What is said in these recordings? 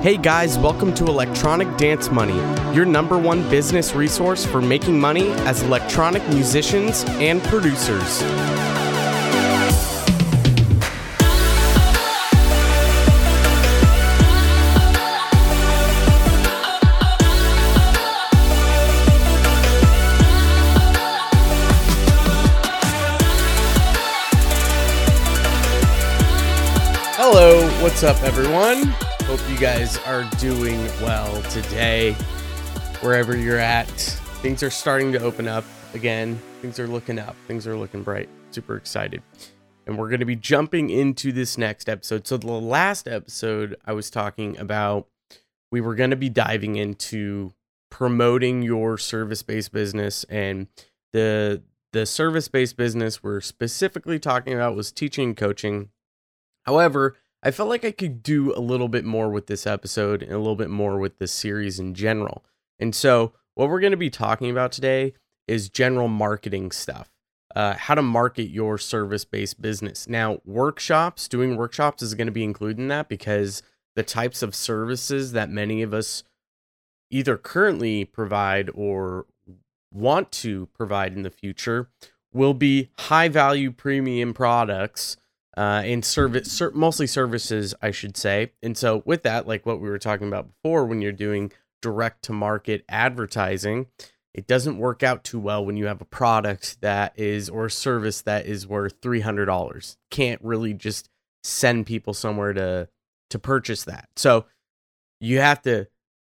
Hey guys, welcome to Electronic Dance Money, your number one business resource for making money as electronic musicians and producers. Hello, what's up, everyone? Hope you guys are doing well today, wherever you're at. Things are starting to open up again. Things are looking up. Things are looking bright. Super excited. And we're going to be jumping into this next episode. So, the last episode, I was talking about we were going to be diving into promoting your service-based business and the the service-based business we're specifically talking about was teaching and coaching However, I felt like I could do a little bit more with this episode and a little bit more with this series in general. And so, what we're going to be talking about today is general marketing stuff. Uh, how to market your service based business. Now, workshops, doing workshops is going to be included in that because the types of services that many of us either currently provide or want to provide in the future will be high value premium products uh, and service, ser- mostly services, I should say. And so, with that, like what we were talking about before, when you're doing direct to market advertising, it doesn't work out too well when you have a product that is or a service that is worth three hundred dollars. Can't really just send people somewhere to to purchase that. So you have to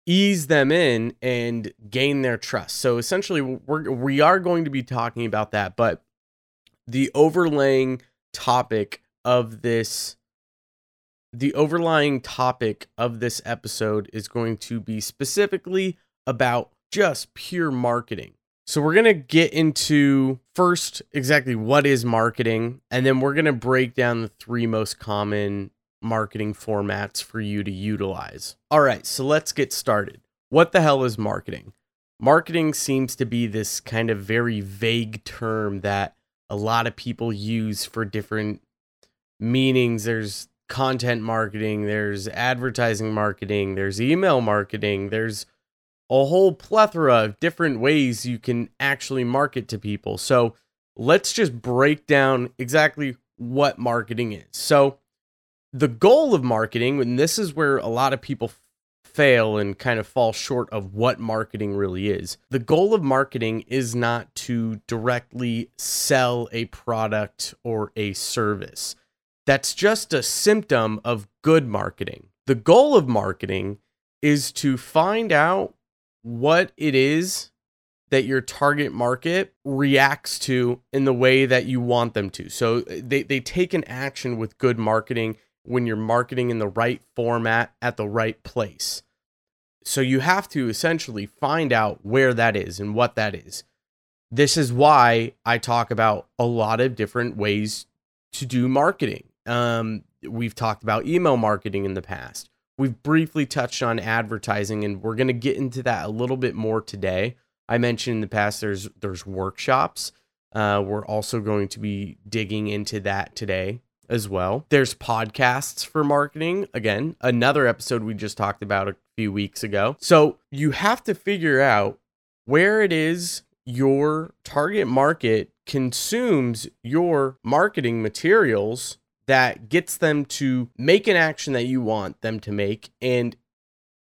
ease them in and gain their trust. So essentially, we're we are going to be talking about that, but the overlaying topic of this the overlying topic of this episode is going to be specifically about just pure marketing. So we're going to get into first exactly what is marketing and then we're going to break down the three most common marketing formats for you to utilize. All right, so let's get started. What the hell is marketing? Marketing seems to be this kind of very vague term that a lot of people use for different meanings. There's content marketing there's advertising marketing there's email marketing there's a whole plethora of different ways you can actually market to people. So let's just break down exactly what marketing is. So the goal of marketing and this is where a lot of people fail and kind of fall short of what marketing really is. The goal of marketing is not to directly sell a product or a service that's just a symptom of good marketing. The goal of marketing is to find out what it is that your target market reacts to in the way that you want them to. So they, they take an action with good marketing when you're marketing in the right format at the right place. So you have to essentially find out where that is and what that is. This is why I talk about a lot of different ways to do marketing. Um, we've talked about email marketing in the past. We've briefly touched on advertising, and we're going to get into that a little bit more today. I mentioned in the past there's there's workshops. Uh, we're also going to be digging into that today as well. There's podcasts for marketing. Again, another episode we just talked about a few weeks ago. So you have to figure out where it is your target market consumes your marketing materials that gets them to make an action that you want them to make. And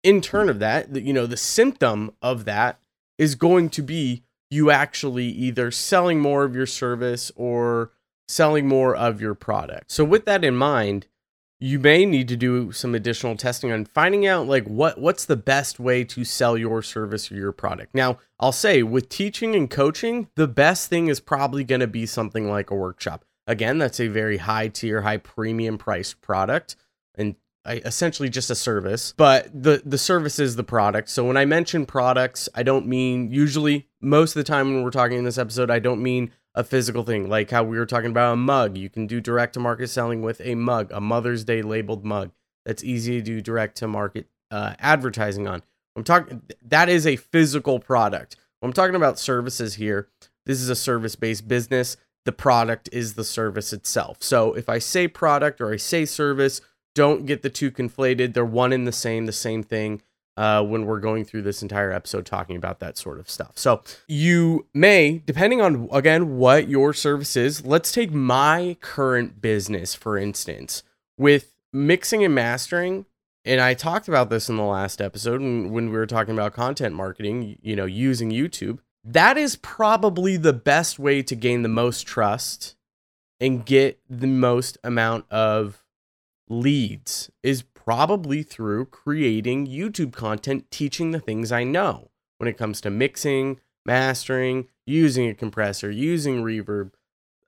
in turn of that you know the symptom of that is going to be you actually either selling more of your service or selling more of your product. So with that in mind you may need to do some additional testing on finding out like what what's the best way to sell your service or your product. Now i'll say with teaching and coaching the best thing is probably going to be something like a workshop Again, that's a very high tier, high premium priced product and essentially just a service, but the the service is the product. So when I mention products, I don't mean usually most of the time when we're talking in this episode, I don't mean a physical thing like how we were talking about a mug. You can do direct to market selling with a mug, a Mother's Day labeled mug. That's easy to do direct to market uh, advertising on. I'm talking that is a physical product. When I'm talking about services here, this is a service based business the product is the service itself. So if I say product or I say service, don't get the two conflated. They're one and the same, the same thing. Uh, when we're going through this entire episode talking about that sort of stuff. So, you may, depending on again what your service is, let's take my current business for instance, with mixing and mastering. And I talked about this in the last episode when, when we were talking about content marketing, you know, using YouTube. That is probably the best way to gain the most trust and get the most amount of leads is probably through creating YouTube content teaching the things I know when it comes to mixing, mastering, using a compressor, using reverb,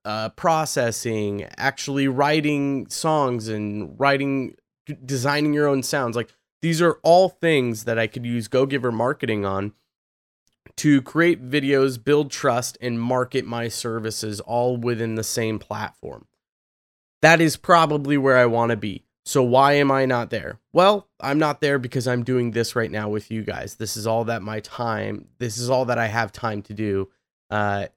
uh, processing, actually writing songs and writing, designing your own sounds. Like these are all things that I could use Go Giver marketing on to create videos, build trust, and market my services all within the same platform. That is probably where I want to be. So why am I not there? Well, I'm not there because I'm doing this right now with you guys. This is all that my time, this is all that I have time to do uh,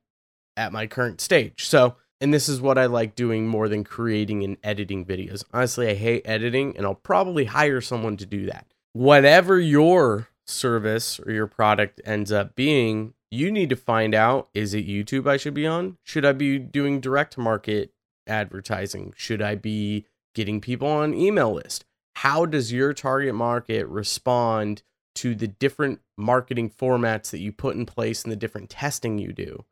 at my current stage. So, and this is what I like doing more than creating and editing videos. Honestly, I hate editing and I'll probably hire someone to do that. Whatever your service or your product ends up being, you need to find out is it YouTube I should be on? Should I be doing direct market advertising? Should I be getting people on email list? How does your target market respond to the different marketing formats that you put in place and the different testing you do?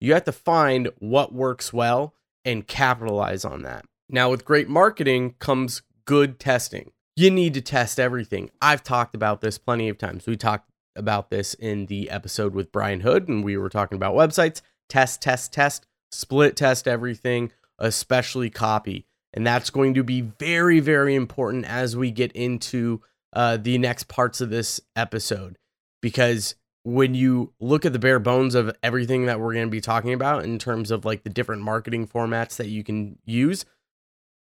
You have to find what works well and capitalize on that. Now, with great marketing comes good testing. You need to test everything. I've talked about this plenty of times. We talked about this in the episode with Brian Hood, and we were talking about websites. Test, test, test, split test everything, especially copy. And that's going to be very, very important as we get into uh, the next parts of this episode. Because when you look at the bare bones of everything that we're going to be talking about in terms of like the different marketing formats that you can use,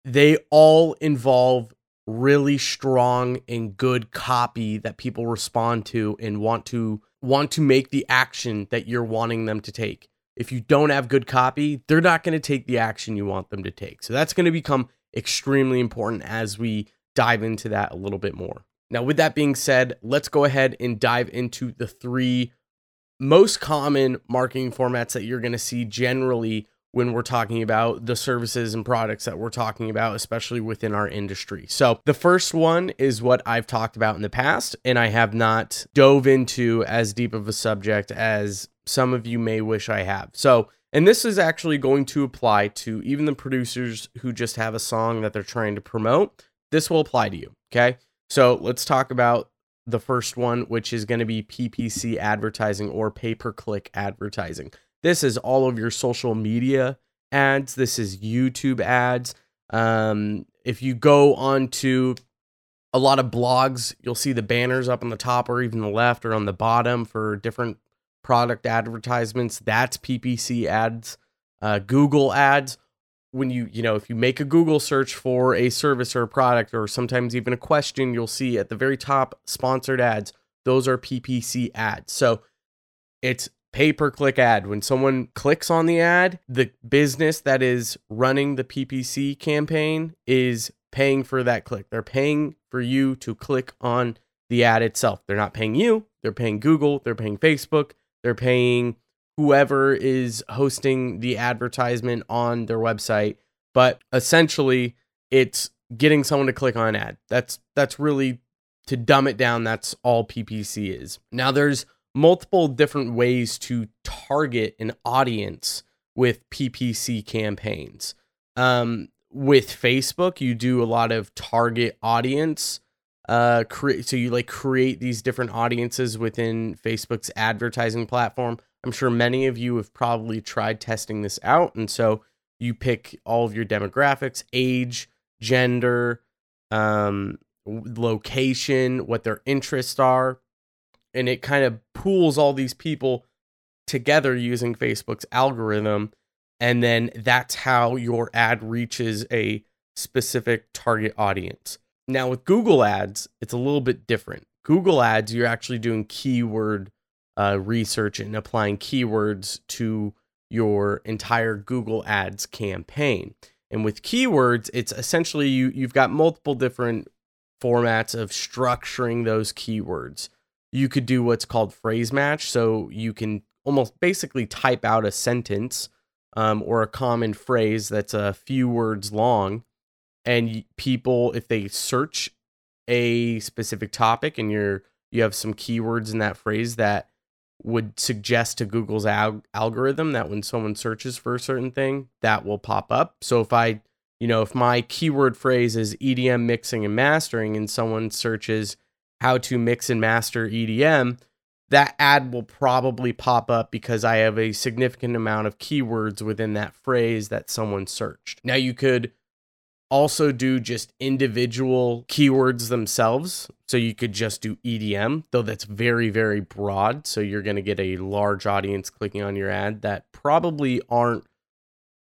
they all involve really strong and good copy that people respond to and want to want to make the action that you're wanting them to take if you don't have good copy, they're not going to take the action you want them to take. So that's going to become extremely important as we dive into that a little bit more. Now, with that being said, let's go ahead and dive into the three most common marketing formats that you're going to see generally when we're talking about the services and products that we're talking about, especially within our industry. So, the first one is what I've talked about in the past, and I have not dove into as deep of a subject as some of you may wish I have. So, and this is actually going to apply to even the producers who just have a song that they're trying to promote. This will apply to you. Okay. So, let's talk about the first one, which is going to be PPC advertising or pay per click advertising. This is all of your social media ads. This is YouTube ads. Um, if you go onto a lot of blogs, you'll see the banners up on the top or even the left or on the bottom for different product advertisements. That's PPC ads. Uh, Google ads. When you, you know, if you make a Google search for a service or a product or sometimes even a question, you'll see at the very top sponsored ads. Those are PPC ads. So it's pay per click ad. When someone clicks on the ad, the business that is running the PPC campaign is paying for that click. They're paying for you to click on the ad itself. They're not paying you, they're paying Google, they're paying Facebook, they're paying whoever is hosting the advertisement on their website. But essentially, it's getting someone to click on an ad. That's that's really to dumb it down, that's all PPC is. Now there's multiple different ways to target an audience with PPC campaigns. Um, with Facebook, you do a lot of target audience. Uh, create so you like create these different audiences within Facebook's advertising platform. I'm sure many of you have probably tried testing this out, and so you pick all of your demographics, age, gender, um, location, what their interests are, and it kind of pools all these people together using Facebook's algorithm. And then that's how your ad reaches a specific target audience. Now, with Google Ads, it's a little bit different. Google Ads, you're actually doing keyword uh, research and applying keywords to your entire Google Ads campaign. And with keywords, it's essentially you you've got multiple different formats of structuring those keywords. You could do what's called phrase match, so you can almost basically type out a sentence um, or a common phrase that's a few words long, and people, if they search a specific topic and you're you have some keywords in that phrase that would suggest to Google's al- algorithm that when someone searches for a certain thing, that will pop up. So if I, you know, if my keyword phrase is EDM mixing and mastering and someone searches how to mix and master EDM, that ad will probably pop up because I have a significant amount of keywords within that phrase that someone searched. Now you could also do just individual keywords themselves. So you could just do EDM, though that's very, very broad. So you're going to get a large audience clicking on your ad that probably aren't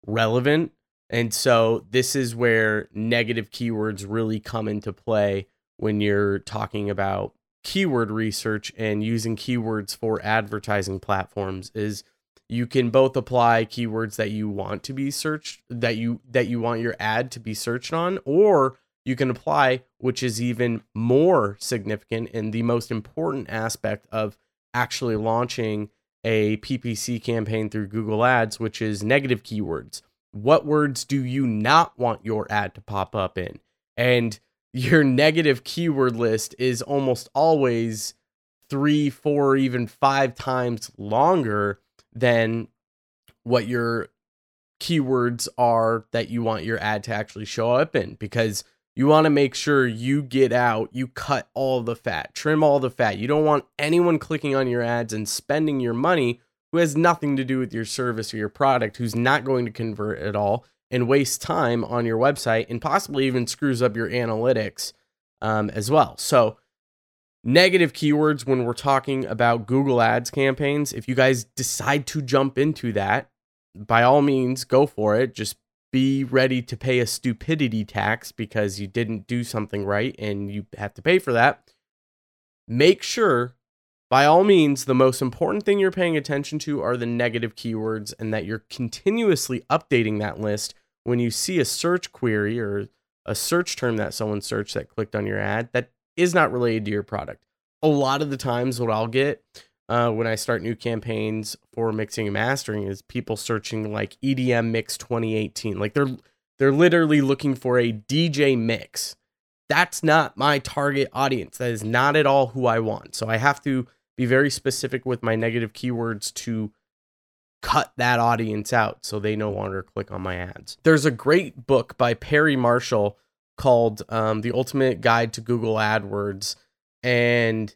relevant. And so this is where negative keywords really come into play when you're talking about keyword research and using keywords for advertising platforms is you can both apply keywords that you want to be searched that you that you want your ad to be searched on or you can apply which is even more significant and the most important aspect of actually launching a PPC campaign through Google Ads which is negative keywords. What words do you not want your ad to pop up in? And your negative keyword list is almost always 3 4 even 5 times longer than what your keywords are that you want your ad to actually show up in because you want to make sure you get out, you cut all the fat, trim all the fat. You don't want anyone clicking on your ads and spending your money who has nothing to do with your service or your product, who's not going to convert at all and waste time on your website and possibly even screws up your analytics um, as well. So, negative keywords when we're talking about Google Ads campaigns. If you guys decide to jump into that, by all means, go for it. Just be ready to pay a stupidity tax because you didn't do something right and you have to pay for that. Make sure, by all means, the most important thing you're paying attention to are the negative keywords and that you're continuously updating that list when you see a search query or a search term that someone searched that clicked on your ad that is not related to your product. A lot of the times, what I'll get uh, when I start new campaigns for mixing and mastering is people searching like EDM mix 2018. Like they're they're literally looking for a DJ mix. That's not my target audience. That is not at all who I want. So I have to be very specific with my negative keywords to cut that audience out so they no longer click on my ads. There's a great book by Perry Marshall called um, The Ultimate Guide to Google AdWords. And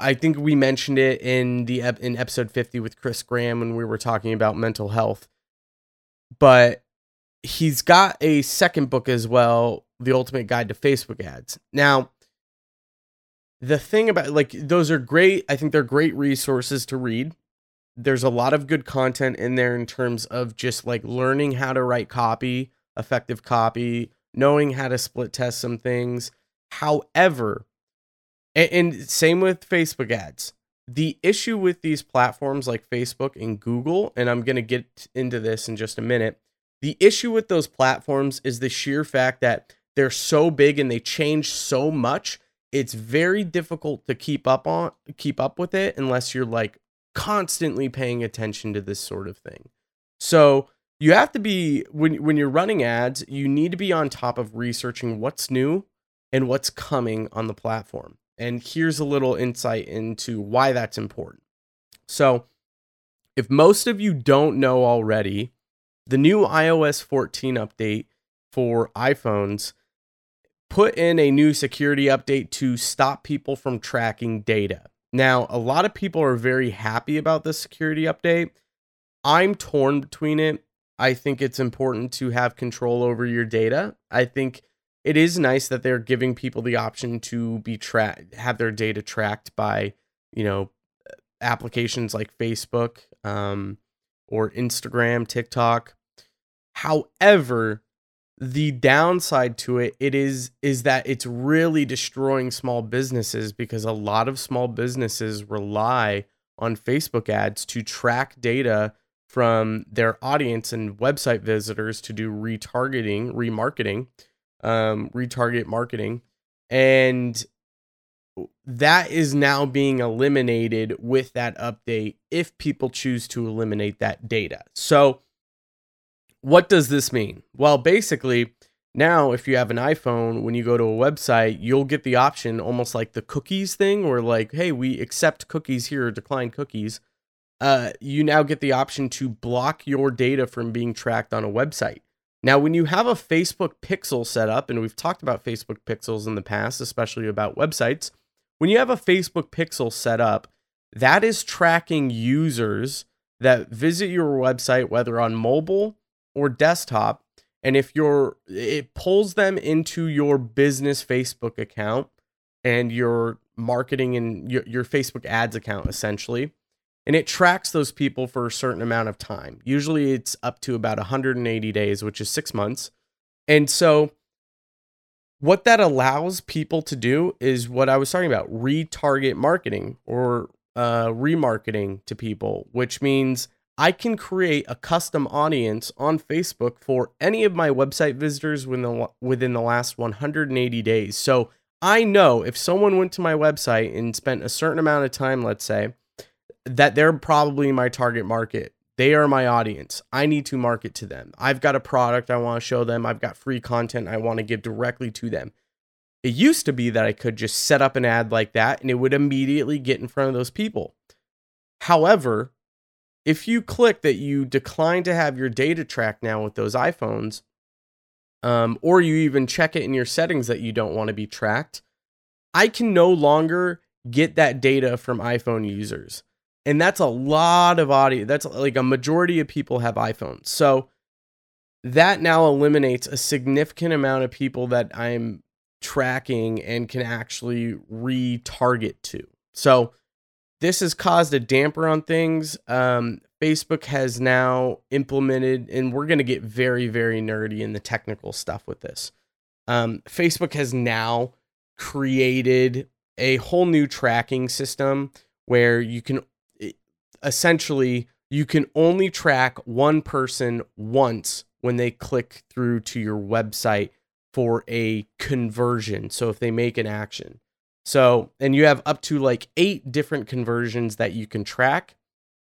I think we mentioned it in the in episode 50 with Chris Graham when we were talking about mental health. But he's got a second book as well, The Ultimate Guide to Facebook Ads. Now, the thing about like those are great, I think they're great resources to read. There's a lot of good content in there in terms of just like learning how to write copy, effective copy, knowing how to split test some things. However, and, and same with Facebook ads. The issue with these platforms like Facebook and Google, and I'm going to get into this in just a minute. The issue with those platforms is the sheer fact that they're so big and they change so much. It's very difficult to keep up on keep up with it unless you're like constantly paying attention to this sort of thing. So, you have to be when when you're running ads, you need to be on top of researching what's new and what's coming on the platform. And here's a little insight into why that's important. So, if most of you don't know already, the new iOS 14 update for iPhones put in a new security update to stop people from tracking data. Now, a lot of people are very happy about this security update. I'm torn between it I think it's important to have control over your data. I think it is nice that they're giving people the option to be tracked, have their data tracked by, you know, applications like Facebook um, or Instagram, TikTok. However, the downside to it it is is that it's really destroying small businesses because a lot of small businesses rely on Facebook ads to track data from their audience and website visitors to do retargeting, remarketing, um, retarget marketing. And that is now being eliminated with that update if people choose to eliminate that data. So, what does this mean? Well, basically, now if you have an iPhone, when you go to a website, you'll get the option almost like the cookies thing, where like, hey, we accept cookies here or decline cookies. Uh, you now get the option to block your data from being tracked on a website. Now, when you have a Facebook pixel set up, and we've talked about Facebook pixels in the past, especially about websites, when you have a Facebook pixel set up, that is tracking users that visit your website, whether on mobile or desktop. And if you're, it pulls them into your business Facebook account and your marketing and your, your Facebook ads account, essentially and it tracks those people for a certain amount of time. Usually it's up to about 180 days, which is six months. And so, what that allows people to do is what I was talking about retarget marketing or uh, remarketing to people, which means I can create a custom audience on Facebook for any of my website visitors within the, within the last 180 days. So I know if someone went to my website and spent a certain amount of time, let's say, that they're probably my target market. They are my audience. I need to market to them. I've got a product I want to show them. I've got free content I want to give directly to them. It used to be that I could just set up an ad like that and it would immediately get in front of those people. However, if you click that you decline to have your data tracked now with those iPhones, um, or you even check it in your settings that you don't want to be tracked, I can no longer get that data from iPhone users. And that's a lot of audio that's like a majority of people have iphones. So that now eliminates a significant amount of people that i'm tracking and can actually retarget to. So this has caused a damper on things um, facebook has now implemented and we're going to get very very nerdy in the technical stuff with this um, facebook has now created a whole new tracking system where you can essentially you can only track one person once when they click through to your website for a conversion. So if they make an action. So, and you have up to like eight different conversions that you can track.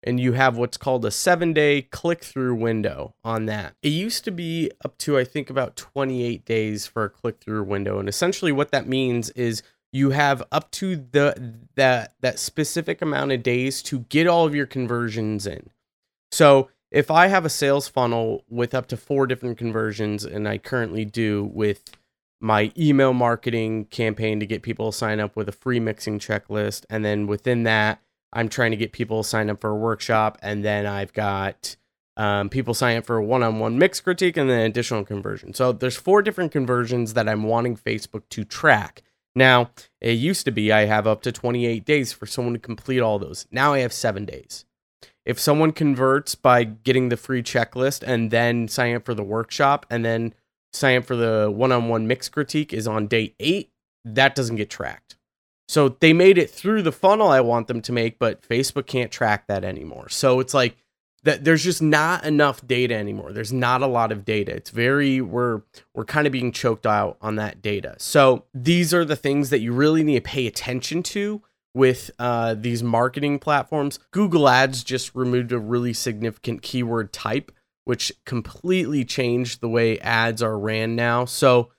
And you have what's called a seven day click through window on that. It used to be up to, I think, about 28 days for a click through window. And essentially, what that means is you have up to the that that specific amount of days to get all of your conversions in. So if I have a sales funnel with up to four different conversions, and I currently do with my email marketing campaign to get people to sign up with a free mixing checklist, and then within that, I'm trying to get people to sign up for a workshop, and then I've got um, people sign up for a one-on-one mix critique, and then additional conversion. So there's four different conversions that I'm wanting Facebook to track now, it used to be I have up to 28 days for someone to complete all those. Now I have seven days. If someone converts by getting the free checklist and then sign up for the workshop and then sign up for the one on one mix critique is on day eight, that doesn't get tracked. So they made it through the funnel I want them to make, but Facebook can't track that anymore. So it's like that there's just not enough data anymore. There's not a lot of data. It's very we're we're kind of being choked out on that data. So these are the things that you really need to pay attention to with uh, these marketing platforms. Google Ads just removed a really significant keyword type, which completely changed the way ads are ran now. So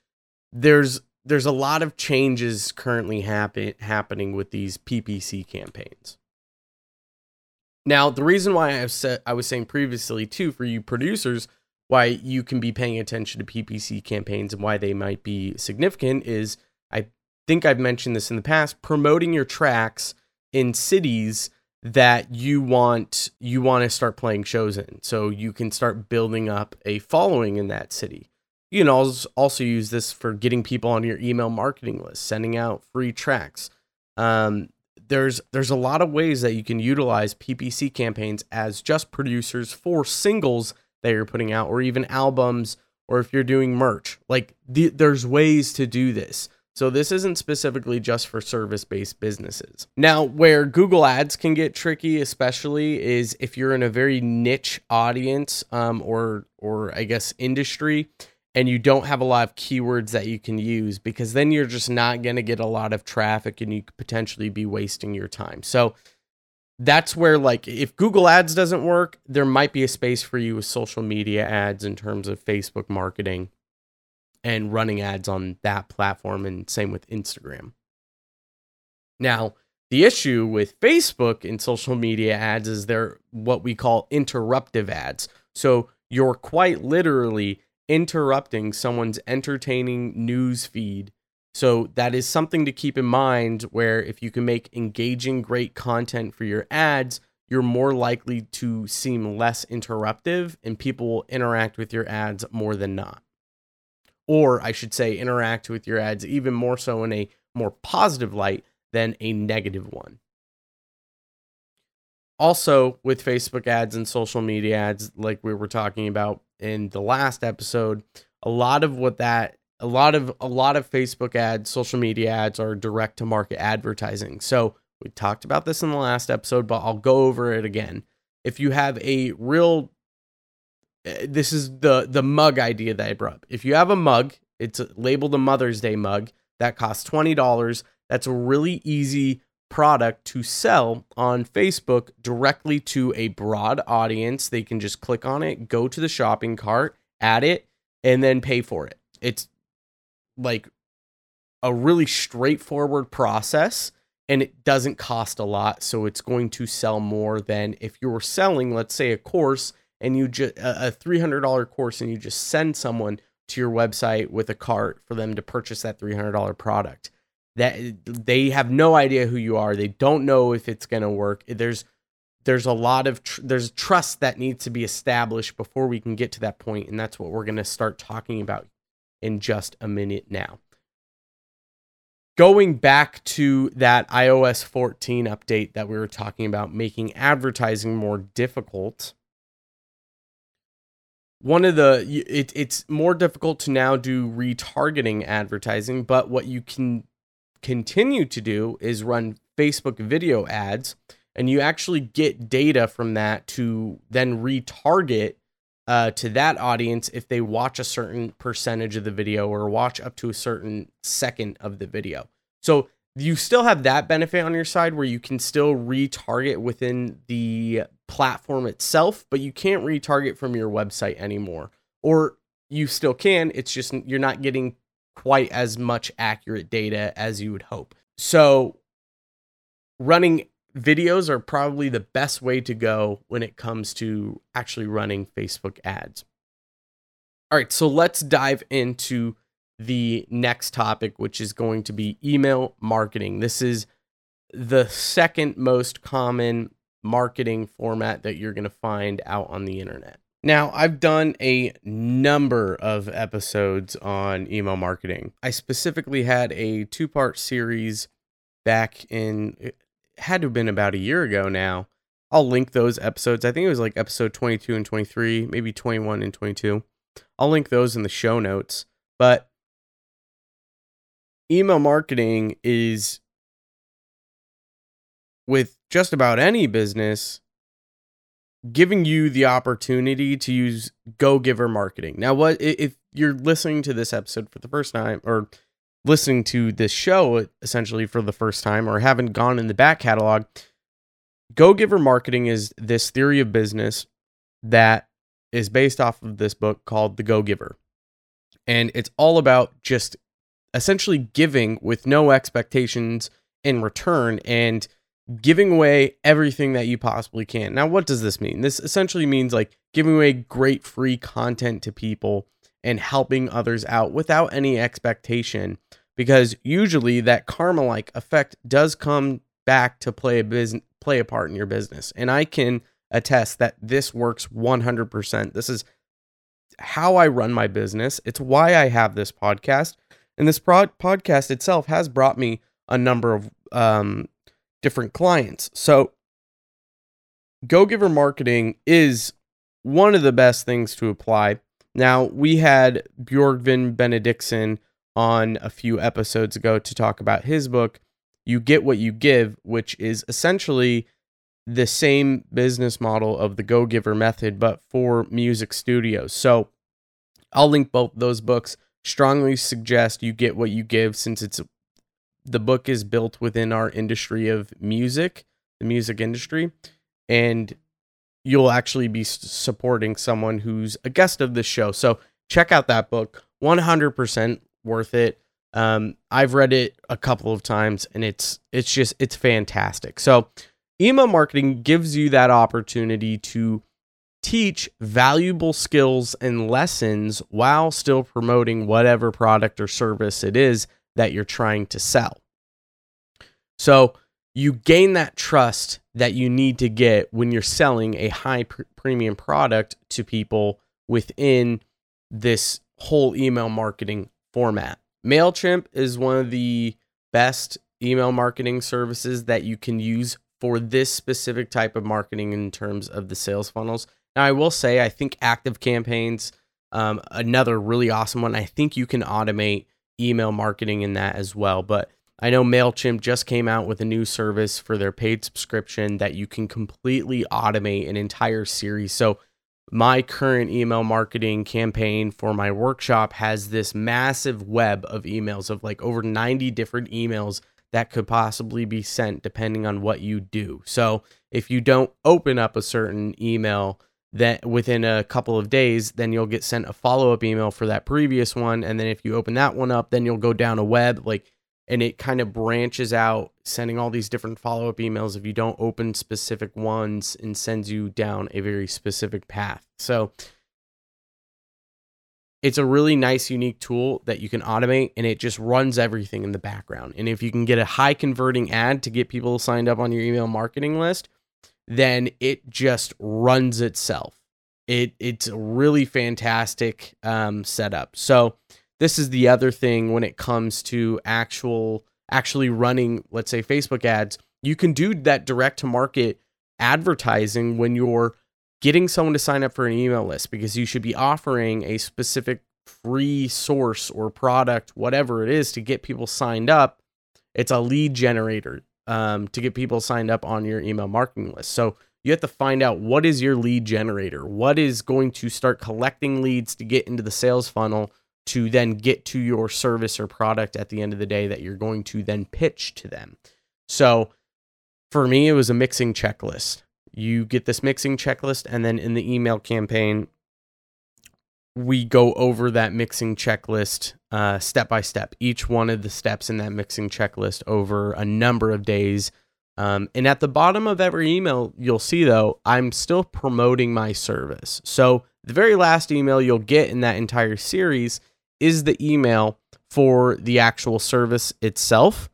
there's there's a lot of changes currently happen, happening with these PPC campaigns. Now, the reason why I have said I was saying previously too for you producers why you can be paying attention to PPC campaigns and why they might be significant is I think I've mentioned this in the past, promoting your tracks in cities that you want you want to start playing shows in. So you can start building up a following in that city. You can also use this for getting people on your email marketing list, sending out free tracks. Um, there's there's a lot of ways that you can utilize PPC campaigns as just producers for singles that you're putting out or even albums or if you're doing merch. Like the, there's ways to do this. So this isn't specifically just for service-based businesses. Now, where Google Ads can get tricky, especially, is if you're in a very niche audience um, or or I guess industry, and you don't have a lot of keywords that you can use, because then you're just not going to get a lot of traffic, and you could potentially be wasting your time. So that's where like if Google Ads doesn't work, there might be a space for you with social media ads in terms of Facebook marketing and running ads on that platform and same with Instagram. Now, the issue with Facebook and social media ads is they're what we call interruptive ads. So you're quite literally interrupting someone's entertaining news feed. So that is something to keep in mind where if you can make engaging great content for your ads, you're more likely to seem less interruptive and people will interact with your ads more than not or I should say, interact with your ads even more so in a more positive light than a negative one. Also, with Facebook ads and social media ads, like we were talking about in the last episode, a lot of what that a lot of a lot of Facebook ads, social media ads are direct to market advertising. So we talked about this in the last episode, but I'll go over it again. If you have a real Uh, this is the the mug idea that I brought. If you have a mug, it's labeled a Mother's Day mug that costs twenty dollars. That's a really easy product to sell on Facebook directly to a broad audience. They can just click on it, go to the shopping cart, add it, and then pay for it. It's like a really straightforward process and it doesn't cost a lot. So it's going to sell more than if you were selling, let's say, a course and you just a $300 course and you just send someone to your website with a cart for them to purchase that $300 product. That they have no idea who you are. They don't know if it's going to work. There's there's a lot of tr- there's trust that needs to be established before we can get to that point and that's what we're going to start talking about in just a minute now. Going back to that iOS 14 update that we were talking about making advertising more difficult one of the it, it's more difficult to now do retargeting advertising but what you can continue to do is run facebook video ads and you actually get data from that to then retarget uh, to that audience if they watch a certain percentage of the video or watch up to a certain second of the video. So you still have that benefit on your side where you can still retarget within the platform itself, but you can't retarget from your website anymore. Or you still can, it's just you're not getting quite as much accurate data as you would hope. So running videos are probably the best way to go when it comes to actually running Facebook ads. All right, so let's dive into the next topic, which is going to be email marketing. This is the second most common marketing format that you're going to find out on the internet. Now, I've done a number of episodes on email marketing. I specifically had a two part series back in, it had to have been about a year ago now. I'll link those episodes. I think it was like episode 22 and 23, maybe 21 and 22. I'll link those in the show notes. But email marketing is with just about any business giving you the opportunity to use go giver marketing. Now what if you're listening to this episode for the first time or listening to this show essentially for the first time or haven't gone in the back catalog, go giver marketing is this theory of business that is based off of this book called The Go Giver. And it's all about just essentially giving with no expectations in return and giving away everything that you possibly can. Now, what does this mean? This essentially means like giving away great free content to people and helping others out without any expectation because usually that karma like effect does come back to play a business play a part in your business. And I can attest that this works 100%. This is how I run my business. It's why I have this podcast. And this podcast itself has brought me a number of um, different clients. So, Go Giver marketing is one of the best things to apply. Now, we had Björgvin Benediktsson on a few episodes ago to talk about his book, You Get What You Give, which is essentially the same business model of the Go Giver method, but for music studios. So I'll link both those books. Strongly suggest you get what you give since it's the book is built within our industry of music, the music industry, and you'll actually be supporting someone who's a guest of this show. So check out that book. 100% worth it. Um, I've read it a couple of times and it's it's just it's fantastic. So email marketing gives you that opportunity to teach valuable skills and lessons while still promoting whatever product or service it is that you're trying to sell. So you gain that trust that you need to get when you're selling a high pr- premium product to people within this whole email marketing format. MailChimp is one of the best email marketing services that you can use for this specific type of marketing in terms of the sales funnels. Now, I will say, I think ActiveCampaign's, um, another really awesome one. I think you can automate email marketing in that as well. But I know MailChimp just came out with a new service for their paid subscription that you can completely automate an entire series. So, my current email marketing campaign for my workshop has this massive web of emails of like over 90 different emails that could possibly be sent depending on what you do. So, if you don't open up a certain email, that within a couple of days, then you'll get sent a follow up email for that previous one. And then if you open that one up, then you'll go down a web like, and it kind of branches out, sending all these different follow up emails if you don't open specific ones and sends you down a very specific path. So it's a really nice, unique tool that you can automate and it just runs everything in the background. And if you can get a high converting ad to get people signed up on your email marketing list, then it just runs itself. It it's a really fantastic um, setup. So this is the other thing when it comes to actual actually running, let's say Facebook ads. You can do that direct to market advertising when you're getting someone to sign up for an email list because you should be offering a specific free source or product, whatever it is, to get people signed up. It's a lead generator um, to get people signed up on your email marketing list. So you have to find out what is your lead generator, what is going to start collecting leads to get into the sales funnel to then get to your service or product at the end of the day that you're going to then pitch to them. So for me, it was a mixing checklist. You get this mixing checklist, and then in the email campaign, we go over that mixing checklist uh, step by step, each one of the steps in that mixing checklist over a number of days. Um, and at the bottom of every email, you'll see though, I'm still promoting my service. So the very last email you'll get in that entire series is the email for the actual service itself.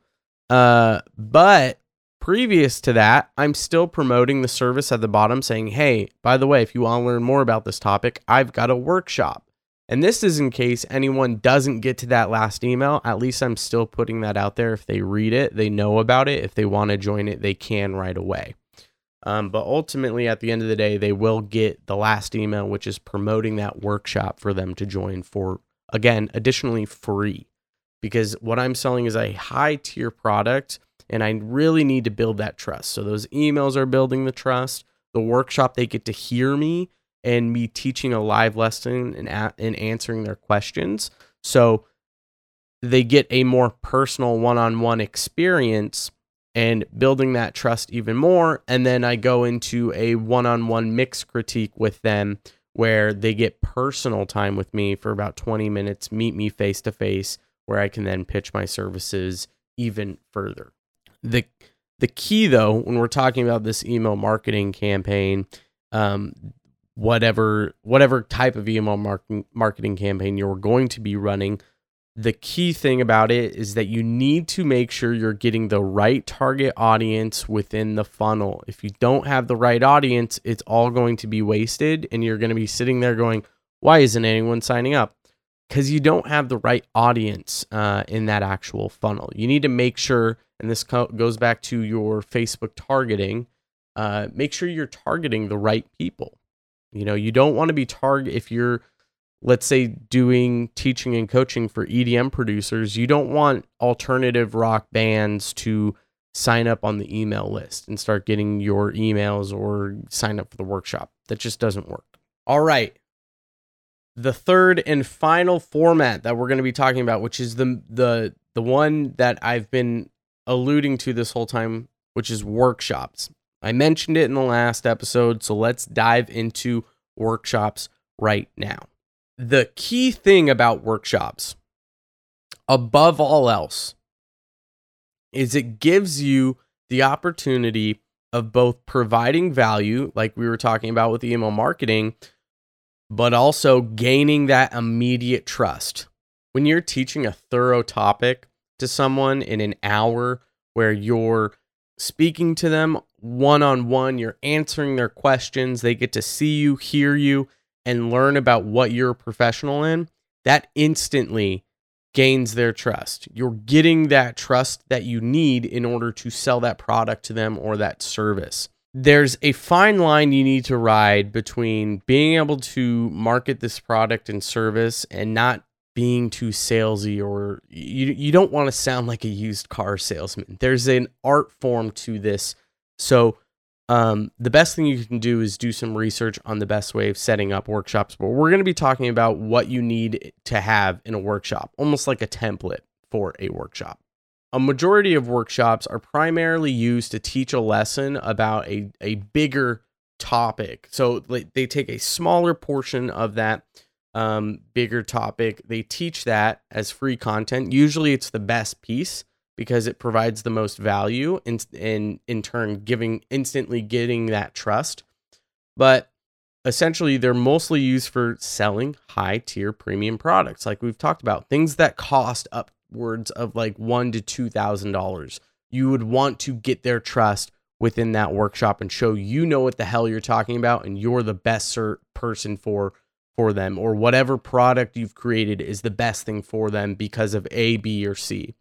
Uh, but previous to that, I'm still promoting the service at the bottom saying, hey, by the way, if you want to learn more about this topic, I've got a workshop. And this is in case anyone doesn't get to that last email. At least I'm still putting that out there. If they read it, they know about it. If they want to join it, they can right away. Um, but ultimately, at the end of the day, they will get the last email, which is promoting that workshop for them to join for, again, additionally free. Because what I'm selling is a high tier product, and I really need to build that trust. So those emails are building the trust. The workshop, they get to hear me and me teaching a live lesson and, a- and answering their questions. So they get a more personal one on one experience and building that trust even more. And then I go into a one on one mix critique with them where they get personal time with me for about 20 minutes, meet me face to face, where I can then pitch my services even further. The the key though, when we're talking about this email marketing campaign, um, whatever whatever type of email marketing marketing campaign you're going to be running the key thing about it is that you need to make sure you're getting the right target audience within the funnel. If you don't have the right audience, it's all going to be wasted and you're going to be sitting there going, why isn't anyone signing up? Because you don't have the right audience uh, in that actual funnel. You need to make sure, and this co- goes back to your Facebook targeting, uh, make sure you're targeting the right people. You know, you don't want to be target if you're let's say doing teaching and coaching for EDM producers, you don't want alternative rock bands to sign up on the email list and start getting your emails or sign up for the workshop. That just doesn't work. All right. The third and final format that we're going to be talking about, which is the the the one that I've been alluding to this whole time, which is workshops. I mentioned it in the last episode, so let's dive into workshops right now the key thing about workshops, above all else, is it gives you the opportunity of both providing value, like we were talking about with email marketing, but also gaining that immediate trust. When you're teaching a thorough topic to someone in an hour where you're speaking to them one on one, you're answering their questions, they get to see you, hear you, and learn about what you're a professional in, that instantly gains their trust. You're getting that trust that you need in order to sell that product to them or that service. There's a fine line you need to ride between being able to market this product and service and not being too salesy or you you don't want to sound like a used car salesman. There's an art form to this. So um, the best thing you can do is do some research on the best way of setting up workshops. But we're going to be talking about what you need to have in a workshop, almost like a template for a workshop. A majority of workshops are primarily used to teach a lesson about a, a bigger topic. So they take a smaller portion of that um, bigger topic, they teach that as free content. Usually it's the best piece because it provides the most value and in, in turn giving instantly getting that trust. But essentially they're mostly used for selling high tier premium products like we've talked about things that cost upwards of like one to two thousand dollars. You would want to get their trust within that workshop and show you know what the hell you're talking about and you're the best person for for them or whatever product you've created is the best thing for them because of a b or c.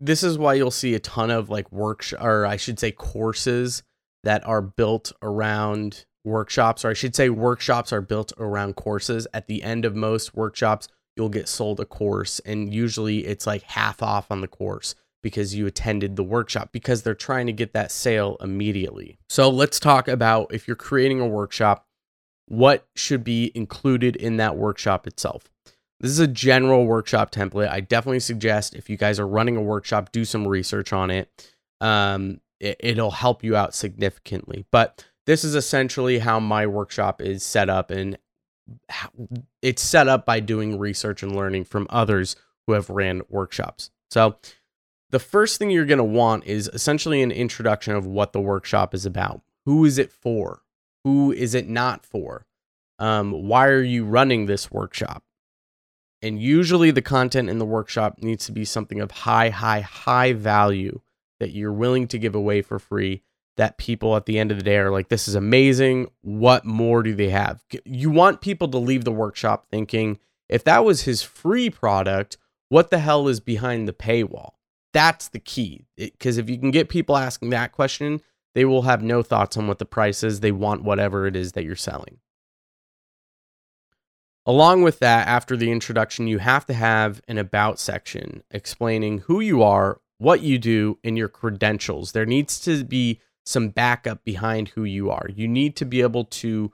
This is why you'll see a ton of like work or I should say courses that are built around workshops or I should say workshops are built around courses. At the end of most workshops you'll get sold a course and usually it's like half off on the course because you attended the workshop because they're trying to get that sale immediately. So let's talk about if you're creating a workshop what should be included in that workshop itself. This is a general workshop template. I definitely suggest if you guys are running a workshop, do some research on it. Um, it it'll help you out significantly. But this is essentially how my workshop is set up, and it's set up by doing research and learning from others who have ran workshops. So, the first thing you're going to want is essentially an introduction of what the workshop is about. Who is it for? Who is it not for? Um, why are you running this workshop? And usually the content in the workshop needs to be something of high, high, high value that you're willing to give away for free. That people at the end of the day are like, this is amazing. What more do they have? You want people to leave the workshop thinking, if that was his free product, what the hell is behind the paywall? That's the key. Because if you can get people asking that question, they will have no thoughts on what the price is. They want whatever it is that you're selling. Along with that, after the introduction, you have to have an about section explaining who you are, what you do, and your credentials. There needs to be some backup behind who you are. You need to be able to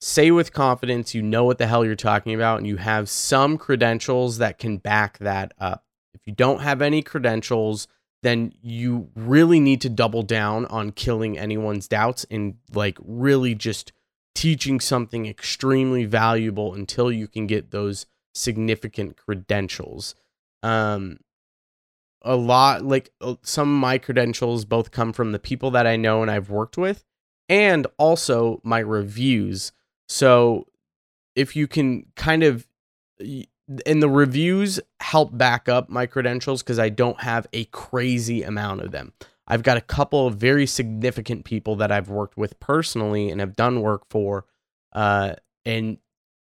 say with confidence you know what the hell you're talking about and you have some credentials that can back that up. If you don't have any credentials, then you really need to double down on killing anyone's doubts and like really just teaching something extremely valuable until you can get those significant credentials. Um, a lot like uh, some of my credentials both come from the people that I know and I've worked with and also my reviews. So if you can kind of and the reviews help back up my credentials because I don't have a crazy amount of them. I've got a couple of very significant people that I've worked with personally and have done work for. Uh, and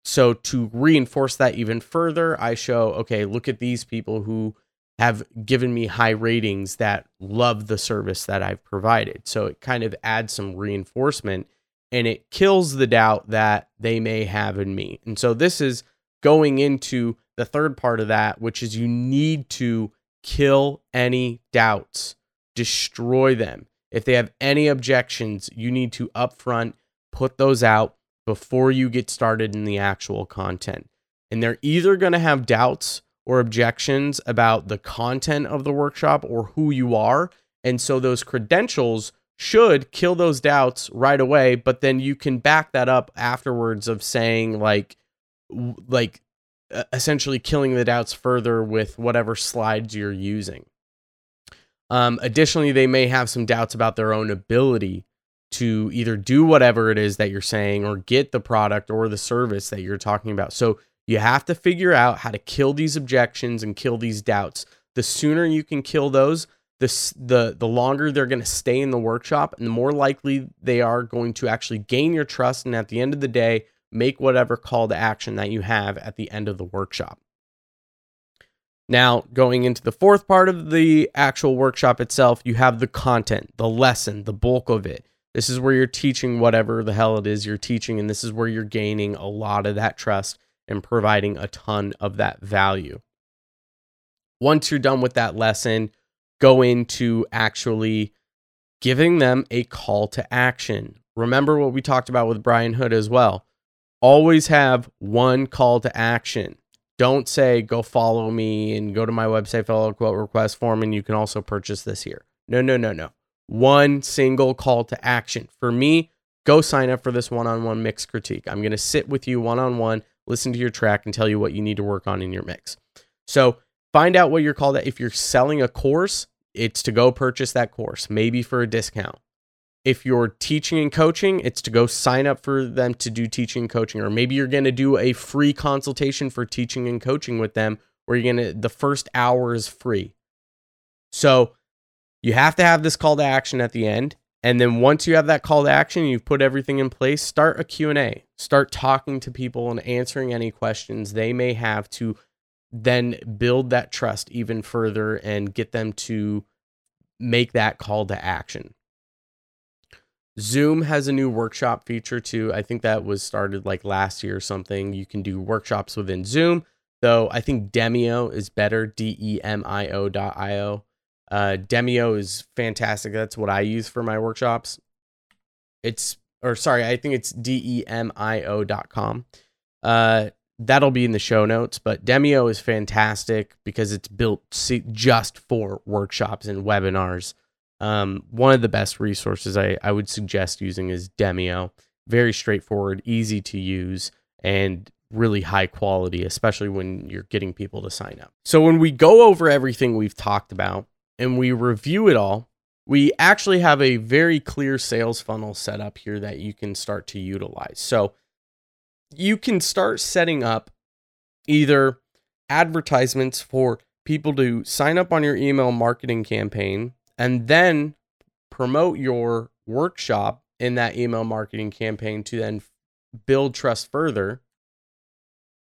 so to reinforce that even further, I show, okay, look at these people who have given me high ratings that love the service that I've provided. So it kind of adds some reinforcement and it kills the doubt that they may have in me. And so this is going into the third part of that, which is you need to kill any doubts, destroy them. If they have any objections, you need to upfront put those out before you get started in the actual content. And they're either going to have doubts or objections about the content of the workshop or who you are. And so those credentials should kill those doubts right away, but then you can back that up afterwards of saying like like essentially killing the doubts further with whatever slides you're using. Um, additionally, they may have some doubts about their own ability to either do whatever it is that you're saying or get the product or the service that you're talking about. So you have to figure out how to kill these objections and kill these doubts. The sooner you can kill those, the the the longer they're going to stay in the workshop and the more likely they are going to actually gain your trust and at the end of the day make whatever call to action that you have at the end of the workshop. Now, going into the fourth part of the actual workshop itself, you have the content, the lesson, the bulk of it. This is where you're teaching whatever the hell it is you're teaching, and this is where you're gaining a lot of that trust and providing a ton of that value. Once you're done with that lesson, go into actually giving them a call to action. Remember what we talked about with Brian Hood as well. Always have one call to action. Don't say, go follow me and go to my website, a quote request form, and you can also purchase this here. No, no, no, no. One single call to action. For me, go sign up for this one on one mix critique. I'm going to sit with you one on one, listen to your track, and tell you what you need to work on in your mix. So find out what you're called. at. If you're selling a course, it's to go purchase that course, maybe for a discount. If you're teaching and coaching, it's to go sign up for them to do teaching and coaching. Or maybe you're going to do a free consultation for teaching and coaching with them where you're going to, the first hour is free. So you have to have this call to action at the end. And then once you have that call to action, you've put everything in place, start a Q&A. Start talking to people and answering any questions they may have to then build that trust even further and get them to make that call to action. Zoom has a new workshop feature too. I think that was started like last year or something. You can do workshops within Zoom, though I think Demio is better. D E M I O dot I O. Uh, Demio is fantastic. That's what I use for my workshops. It's, or sorry, I think it's D E M I O dot. Uh, that'll be in the show notes. But Demio is fantastic because it's built just for workshops and webinars. Um, one of the best resources I, I would suggest using is Demio. Very straightforward, easy to use, and really high quality, especially when you're getting people to sign up. So, when we go over everything we've talked about and we review it all, we actually have a very clear sales funnel set up here that you can start to utilize. So, you can start setting up either advertisements for people to sign up on your email marketing campaign and then promote your workshop in that email marketing campaign to then build trust further.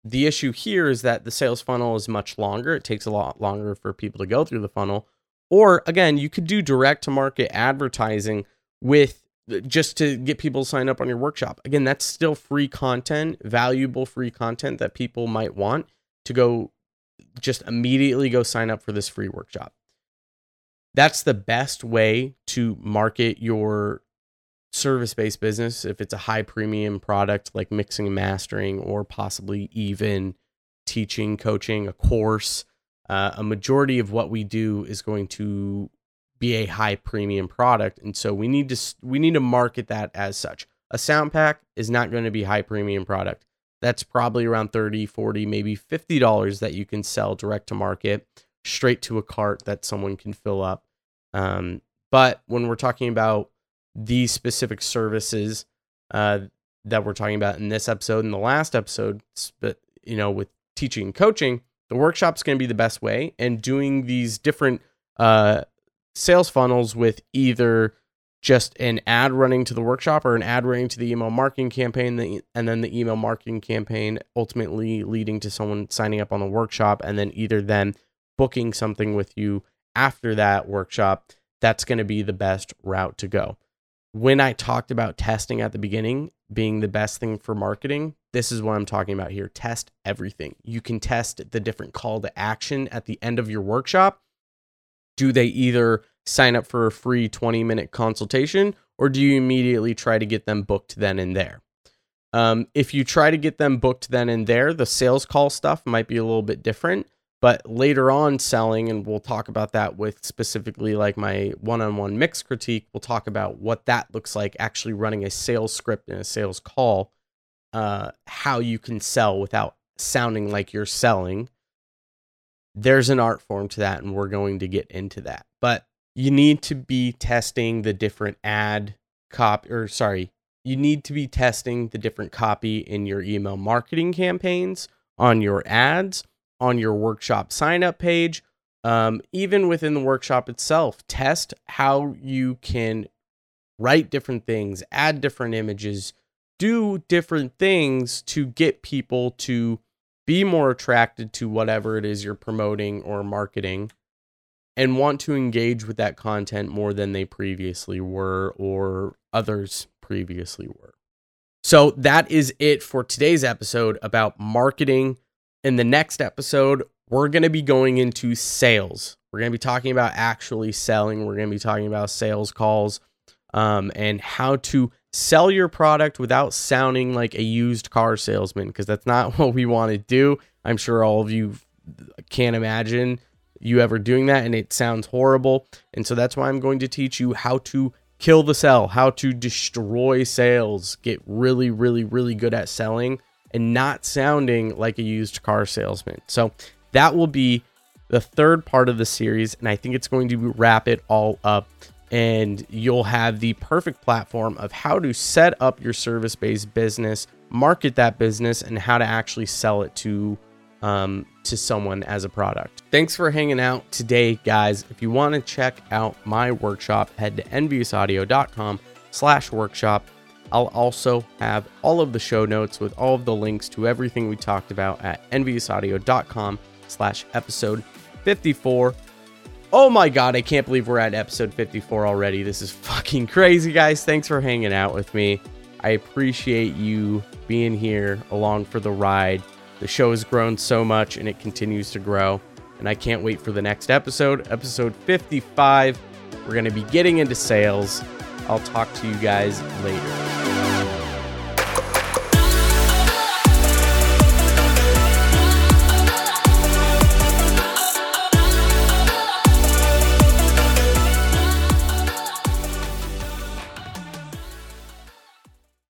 The issue here is that the sales funnel is much longer. It takes a lot longer for people to go through the funnel. Or again, you could do direct to market advertising with uh, just to get people to sign up on your workshop. Again, that's still free content, valuable free content that people might want to go just immediately go sign up for this free workshop. That's the best way to market your service based business if it's a high premium product like mixing and mastering, or possibly even teaching, coaching, a course. Uh, a majority of what we do is going to be a high premium product. And so we need to we need to market that as such. A sound pack is not going to be high premium product. That's probably around 30 40 maybe 50 dollars that you can sell direct to market straight to a cart that someone can fill up. Um, but when we're talking about these specific services uh, that we're talking about in this episode and the last episode but you know with teaching and coaching the workshop's going to be the best way and doing these different uh, sales funnels with either just an ad running to the workshop or an ad running to the email marketing campaign and then the email marketing campaign ultimately leading to someone signing up on the workshop and then either then booking something with you after that workshop that's going to be the best route to go when I talked about testing at the beginning being the best thing for marketing, this is what I'm talking about here. Test everything. You can test the different call to action at the end of your workshop. Do they either sign up for a free 20 minute consultation or do you immediately try to get them booked then and there? Um, if you try to get them booked then and there, the sales call stuff might be a little bit different. But later on, selling, and we'll talk about that with specifically like my one on one mix critique, we'll talk about what that looks like actually running a sales script and a sales call, uh, how you can sell without sounding like you're selling. There's an art form to that, and we're going to get into that. But you need to be testing the different ad copy, or sorry, you need to be testing the different copy in your email marketing campaigns on your ads on your workshop sign up page. Um, even within the workshop itself, test how you can write different things, add different images, do different things to get people to be more attracted to whatever it is you're promoting or marketing and want to engage with that content more than they previously were or others previously were. So that is it for today's episode about marketing in the next episode, we're going to be going into sales. We're going to be talking about actually selling. We're going to be talking about sales calls um, and how to sell your product without sounding like a used car salesman, because that's not what we want to do. I'm sure all of you can't imagine you ever doing that, and it sounds horrible. And so that's why I'm going to teach you how to kill the sell, how to destroy sales, get really, really, really good at selling and not sounding like a used car salesman. So that will be the third part of the series, and I think it's going to wrap it all up. And you'll have the perfect platform of how to set up your service based business, market that business, and how to actually sell it to um, to someone as a product. Thanks for hanging out today, guys. If you want to check out my workshop, head to enviousaudio.com slash workshop. I'll also have all of the show notes with all of the links to everything we talked about at enviousaudio.com slash episode 54. Oh my god, I can't believe we're at episode 54 already. This is fucking crazy, guys. Thanks for hanging out with me. I appreciate you being here along for the ride. The show has grown so much and it continues to grow. And I can't wait for the next episode, episode 55. We're going to be getting into sales. I'll talk to you guys later.